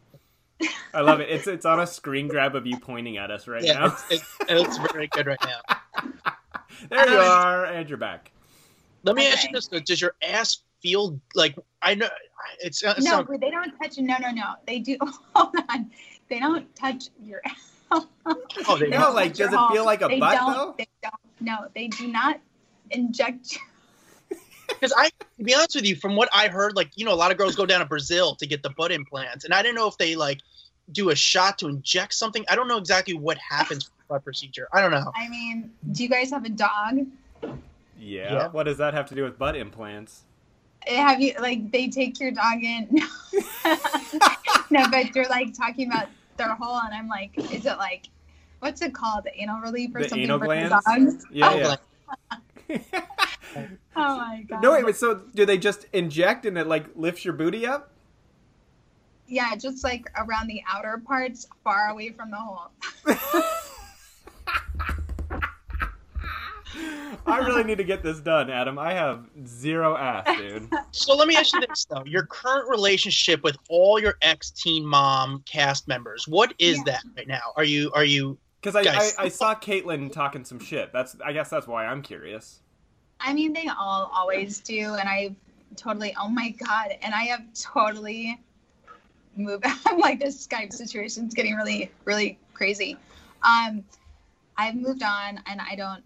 I love it. It's it's on a screen grab of you pointing at us right Yeah, now. it's, it's, it's very good right now. there you Um, are, and you're back. Let me ask you this: though. Does your ass feel like I know? It's it No, sound- but they don't touch. No, no, no. They do. Hold on. They don't touch your. Ass. oh, they They No, don't like, does it hole. feel like a they butt, don't, though? They don't. No, they do not inject. Because I, to be honest with you, from what I heard, like you know, a lot of girls go down to Brazil to get the butt implants, and I didn't know if they like do a shot to inject something. I don't know exactly what happens with the butt procedure. I don't know. I mean, do you guys have a dog? Yeah. Yeah. What does that have to do with butt implants? Eh, have you like they take your dog in? no, but you're like talking about their hole, and I'm like, is it like, what's it called, the anal relief or The something anal for glands? the dogs? Yeah, Oh, yeah. Oh my god. no, wait, but so do they just inject and it like lifts your booty up? Yeah, just like around the outer parts, far away from the hole. I really need to get this done, Adam. I have zero ass, dude. so let me ask you this though: your current relationship with all your ex Teen Mom cast members, what is Yeah. that right now? Are you are you? Because I, I, Guys. I saw Catelynn talking some shit. That's I guess that's why I'm curious. I mean, they all always do, and I've totally. Oh my god! And I have totally moved. I'm like this Skype situation's getting really, really crazy. Um, I've moved on, and I don't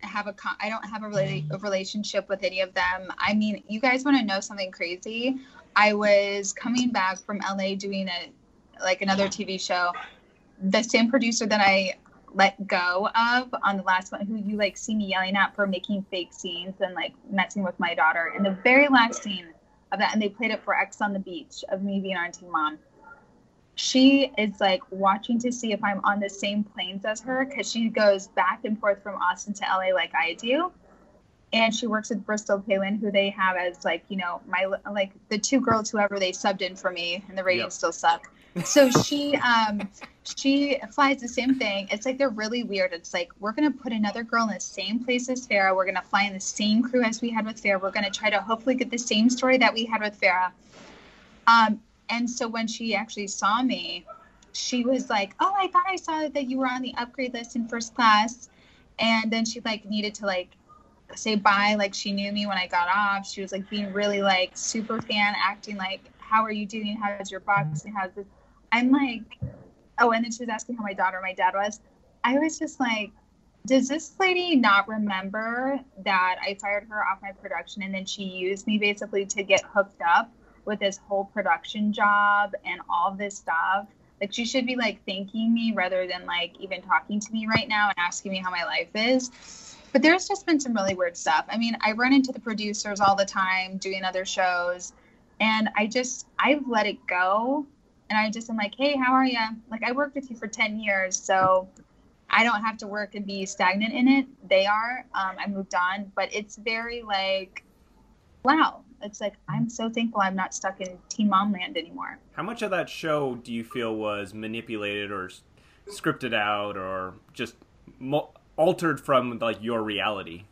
have a con- I don't have a, rela- a relationship with any of them. I mean, you guys want to know something crazy? I was coming back from LA doing a like another TV show. The same producer that I let go of on the last one, who you like see me yelling at for making fake scenes and like messing with my daughter. In the very last scene of that, and they played it for Ex on the Beach of me being on Teen Mom. She is like watching to see if I'm on the same planes as her because she goes back and forth from Austin to LA like I do. And she works with Bristol Palin, who they have as like, you know, my like the two girls, whoever they subbed in for me, and the ratings Yep. still suck. So she um she flies the same thing. It's like they're really weird. It's like we're gonna put another girl in the same place as Farrah. We're gonna fly in the same crew as we had with Farrah. We're gonna try to hopefully get the same story that we had with Farrah. Um, and so when she actually saw me, she was like, "Oh, I thought I saw that you were on the upgrade list in first class," and then she like needed to like say bye, like she knew me when I got off. She was like being really like super fan, acting like, "How are you doing? How's your boxing? How's this?" I'm like, oh, and then she was asking how my daughter, my dad was. I was just like, does this lady not remember that I fired her off my production and then she used me basically to get hooked up with this whole production job and all this stuff? Like, she should be like thanking me rather than like even talking to me right now and asking me how my life is. But there's just been some really weird stuff. I mean, I run into the producers all the time doing other shows, and I just, I've let it go and I just am like, hey, how are you? Like I worked with you for ten years, so I don't have to work and be stagnant in it. They are. Um, I moved on, but it's very like, wow. It's like I'm so thankful I'm not stuck in Teen Mom Land anymore. How much of that show do you feel was manipulated or scripted out or just mo- altered from like your reality?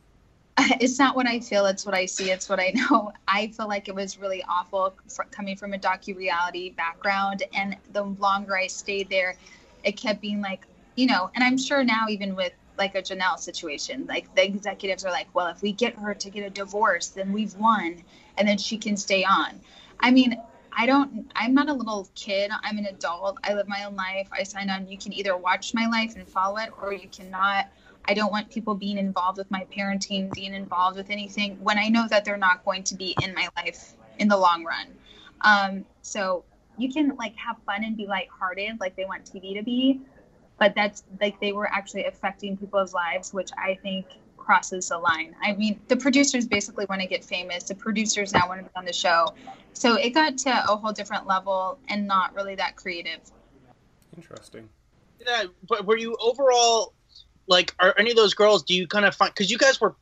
it's not what I feel, it's what I see, it's what I know. I feel like it was really awful fr- coming from a docu reality background. And the longer I stayed there, it kept being like, you know, and I'm sure now, even with like a Jenelle situation, like the executives are like, well, if we get her to get a divorce, then we've won and then she can stay on. I mean, I don't, I'm not a little kid. I'm an adult. I live my own life. I signed on. You can either watch my life and follow it or you cannot. I don't want people being involved with my parenting, being involved with anything when I know that they're not going to be in my life in the long run. Um, so you can like have fun and be lighthearted, like they want TV to be, but that's like they were actually affecting people's lives, which I think crosses the line. I mean, the producers basically want to get famous. The producers now want to be on the show. So it got to a whole different level and not really that creative. Interesting. Yeah, but were you overall like are any of those girls? Do you kind of find because you guys were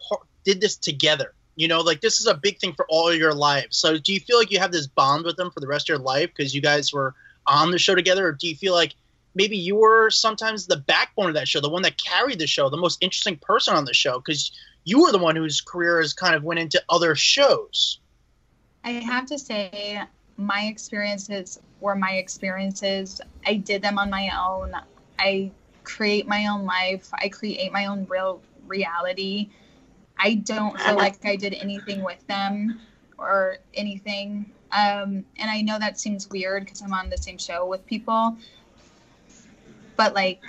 did this together? You know, like this is a big thing for all your lives. So do you feel like you have this bond with them for the rest of your life because you guys were on the show together, or do you feel like maybe you were sometimes the backbone of that show, the one that carried the show, the most interesting person on the show because you were the one whose career has kind of went into other shows. I have to say, my experiences were my experiences. I did them on my own. I create my own life. I create my own real reality. I don't feel like I did anything with them or anything. Um, and I know that seems weird because I'm on the same show with people. But like,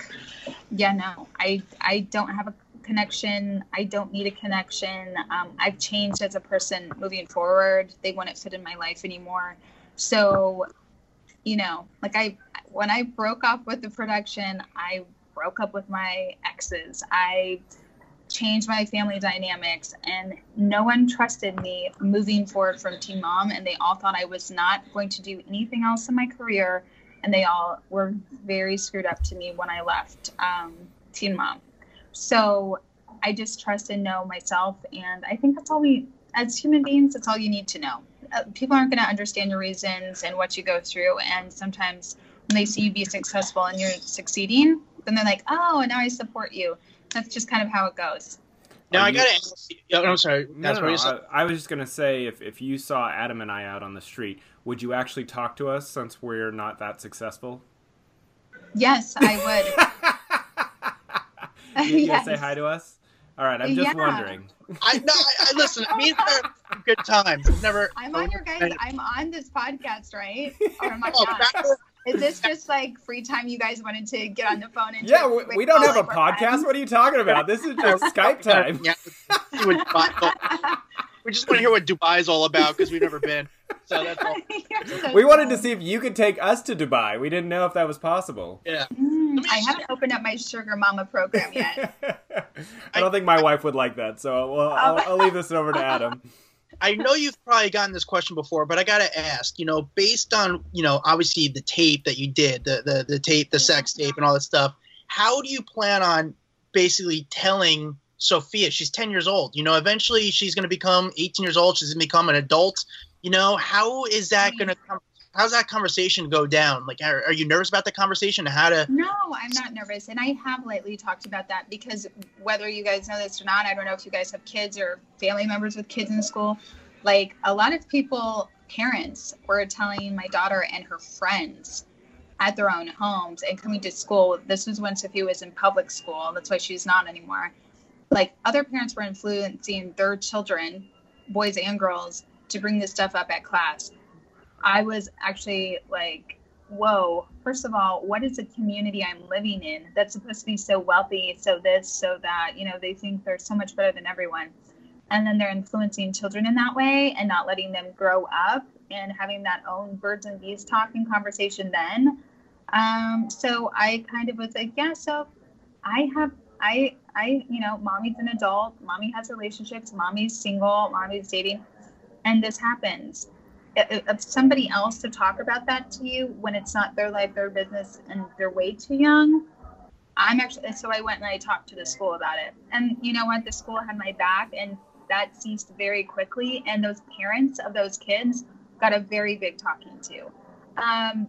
yeah, no, I I don't have a connection. I don't need a connection. Um, I've changed as a person moving forward. They wouldn't fit in my life anymore. So, you know, like I, when I broke up with the production, I broke up with my exes. I changed my family dynamics and no one trusted me moving forward from Teen Mom. And they all thought I was not going to do anything else in my career. And they all were very screwed up to me when I left um, Teen Mom. So I just trust and know myself. And I think that's all we, as human beings, that's all you need to know. Uh, people aren't going to understand your reasons and what you go through. And sometimes when they see you be successful and you're succeeding, then they're like, oh, and now I support you. That's just kind of how it goes. Now Are I you- gotta ask you, oh, I'm sorry. No, That's no, what no. I, I was just gonna say, if if you saw Adam and I out on the street, would you actually talk to us since we're not that successful? Yes, I would. you, you Yes. say hi to us. All right, I'm just Yeah. wondering. I no, I, I listen. Me and her good times. I've never. I'm on your guys. I'm on this podcast, right? Or am I Oh, not? Back- Is this just like free time you guys wanted to get on the phone and Yeah, we, we don't have a like we're podcast. friends? What are you talking about? This is just Skype time. Yeah, see what Dubai- we just want to hear what Dubai is all about because we've never been. So that's all. So We wanted to see if you could take us to Dubai. We didn't know if that was possible. Yeah. Mm, I haven't opened up my sugar mama program yet. I don't think my wife would like that, so well, I'll, I'll leave this over to Adam. I know you've probably gotten this question before, but I gotta ask. You know, based on you know, obviously the tape that you did, the the, the tape, the sex mm-hmm. tape, and all that stuff. How do you plan on basically telling Sophia? She's ten years old. You know, eventually she's going to become eighteen years old. She's going to become an adult. You know, how is that going to mm-hmm. come? How's that conversation go down? Like, are, are you nervous about the conversation? How to? No, I'm not nervous. And I have lately talked about that because whether you guys know this or not, I don't know if you guys have kids or family members with kids in school. Like a lot of people, parents, were telling my daughter and her friends at their own homes and coming to school. This was when Sophia was in public school. That's why she's not anymore. Like other parents were influencing their children, boys and girls, to bring this stuff up at class. I was actually like, whoa, first of all, what is the community I'm living in that's supposed to be so wealthy, so this, so that? You know, they think they're so much better than everyone. And then they're influencing children in that way and not letting them grow up and having that own birds and bees talking conversation then. Um, so I kind of was like, yeah, so I have, I, I, you know, mommy's an adult, mommy has relationships, mommy's single, mommy's dating, and this happens if if somebody else to talk about that to you when it's not their life, their business, and they're way too young, I'm actually so I went and I talked to the school about it, and you know what? The school had my back, and that ceased very quickly. And those parents of those kids got a very big talking to. Um,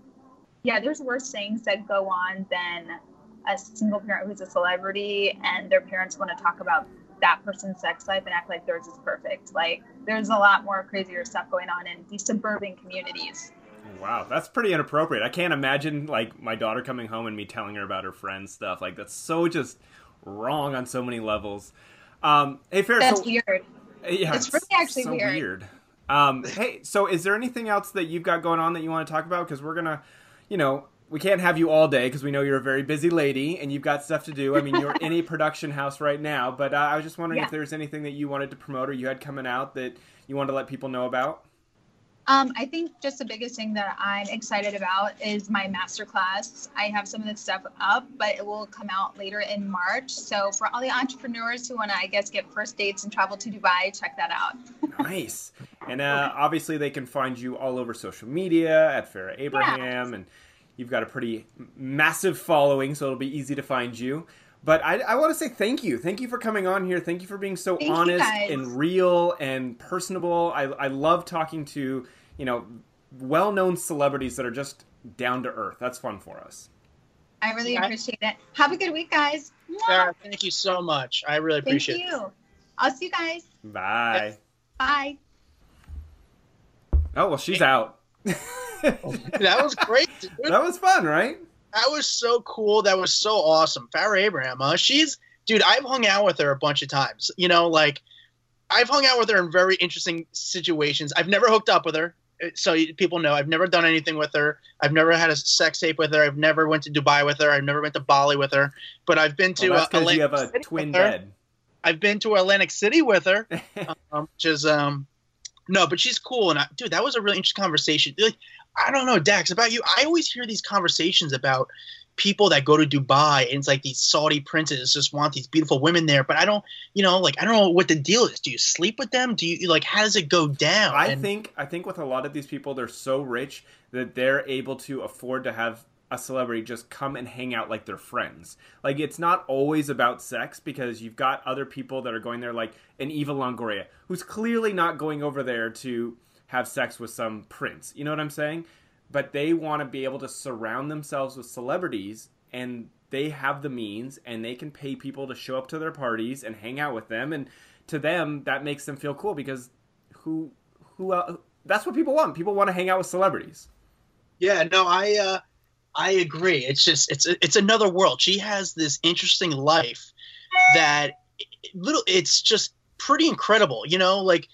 yeah, there's worse things that go on than a single parent who's a celebrity and their parents want to talk about that person's sex life and act like theirs is perfect. Like there's a lot more crazier stuff going on in these suburban communities. Wow, that's pretty inappropriate. I can't imagine like my daughter coming home and me telling her about her friends stuff. Like that's so just wrong on so many levels. Um, hey, Fair. That's so, weird. Yeah, it's really actually so weird. weird. Um, hey, so is there anything else that you've got going on that you want to talk about? Because we're gonna, you know, we can't have you all day because we know you're a very busy lady and you've got stuff to do. I mean, you're in a production house right now, but uh, I was just wondering Yeah. if there's anything that you wanted to promote or you had coming out that you wanted to let people know about. Um, I think just the biggest thing that I'm excited about is my masterclass. I have some of the stuff up, but it will come out later in March. So for all the entrepreneurs who want to, I guess, get first dates and travel to Dubai, check that out. nice. And uh, obviously, they can find you all over social media at Farrah Abraham, and you've got a pretty massive following, so it'll be easy to find you. But I, I want to say thank you. Thank you for coming on here. Thank you for being so Thank honest and real and personable. I, I love talking to, you know, well known celebrities that are just down to earth. That's fun for us. I really Yeah. appreciate it. Have a good week, guys. Sarah, thank you so much. I really Thank appreciate it. you. I'll see you guys. Bye. Bye. Oh, well, she's out. That was great, dude. that was fun, right? That was so cool. That was so awesome. Farrah Abraham, huh? She's, dude, I've hung out with her a bunch of times. You know, like, I've hung out with her in very interesting situations. I've never hooked up with her. So people know I've never done anything with her. I've never had a sex tape with her. I've never went to Dubai with her. I've never went to Bali with her. But I've been to Well, that's uh, you have Atlantic a City twin with her. bed. I've been to Atlantic City with her, um, which is um, no, but she's cool. And I, dude, that was a really interesting conversation. Like, I don't know, Dax, about you. I always hear these conversations about people that go to Dubai and it's like these Saudi princes just want these beautiful women there. But I don't, you know, like I don't know what the deal is. Do you sleep with them? Do you like how does it go down? I And- think I think with a lot of these people, they're so rich that they're able to afford to have a celebrity just come and hang out like they're friends. Like it's not always about sex because you've got other people that are going there, like an Eva Longoria, who's clearly not going over there to have sex with some prince. You know what I'm saying? But they want to be able to surround themselves with celebrities and they have the means and they can pay people to show up to their parties and hang out with them and to them that makes them feel cool because who who uh, that's what people want. People want to hang out with celebrities. Yeah, no, I uh I agree. It's just it's it's another world. She has this interesting life that little it's just pretty incredible, you know, like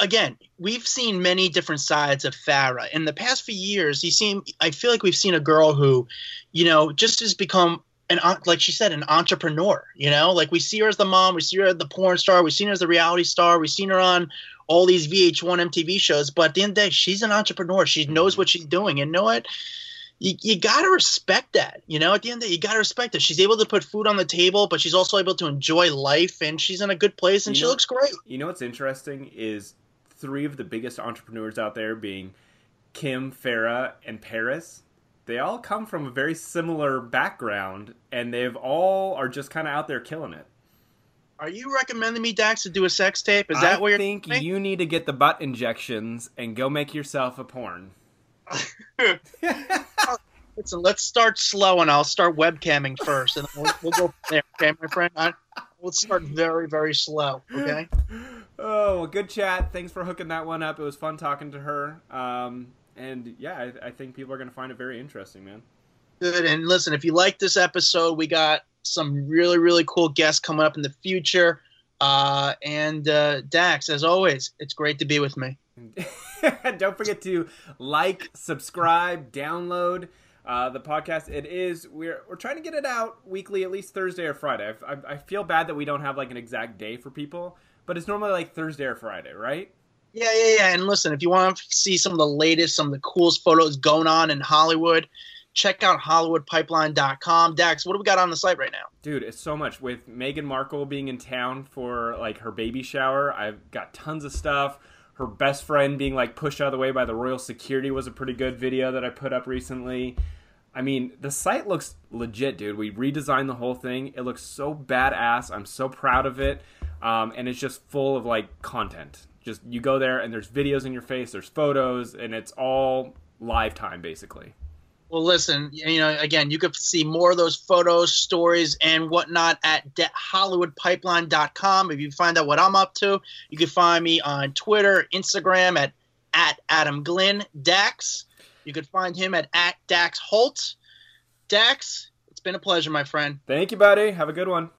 again, we've seen many different sides of Farrah. In the past few years, you seem I feel like we've seen a girl who, you know, just has become an like she said an entrepreneur, you know? Like we see her as the mom, we see her as the porn star, we've seen her as the reality star, we've seen her on all these VH1 MTV shows, but at the end of the day, she's an entrepreneur. She knows what she's doing. And you know what? You, you got to respect that. You know, at the end of the day, you got to respect that. She's able to put food on the table, but she's also able to enjoy life, and she's in a good place, and You she know- looks great. You know what's interesting is three of the biggest entrepreneurs out there being Kim, Farrah, and Paris. They all come from a very similar background, and they've all are just kind of out there killing it. Are you recommending me, Dax, to do a sex tape? Is I that what you're think you need to get the butt injections and go make yourself a porn. Oh, listen, let's start slow, and I'll start webcamming first, and we'll, we'll go from there. Okay, my friend. I, let's start very, very slow. Okay. Oh, well, good chat. Thanks for hooking that one up. It was fun talking to her. Um, and yeah, I, I think people are going to find it very interesting, man. Good. And listen, if you like this episode, we got some really, really cool guests coming up in the future. Uh, and uh, Dax, as always, it's great to be with me. Don't forget to like, subscribe, download uh, the podcast. It is we're we're trying to get it out weekly, at least Thursday or Friday. I, I, I feel bad that we don't have like an exact day for people, but it's normally like Thursday or Friday, right? Yeah, yeah, yeah. And listen, if you want to see some of the latest, some of the coolest photos going on in Hollywood, check out HollywoodPipeline.com. Dax, what do we got on the site right now? Dude, it's so much with Meghan Markle being in town for like her baby shower. I've got tons of stuff. Her best friend being like pushed out of the way by the royal security was a pretty good video that I put up recently. I mean, the site looks legit, dude. We redesigned the whole thing. It looks so badass. I'm so proud of it. Um, and it's just full of like content. Just you go there and there's videos in your face, there's photos, and it's all live time basically. Well, listen, you know, again, you could see more of those photos, stories, and whatnot at de- HollywoodPipeline.com. If you find out what I'm up to, you can find me on Twitter, Instagram at, at Adam Glynn Dax. You could find him at, at Dax Holt. Dax, it's been a pleasure, my friend. Thank you, buddy. Have a good one.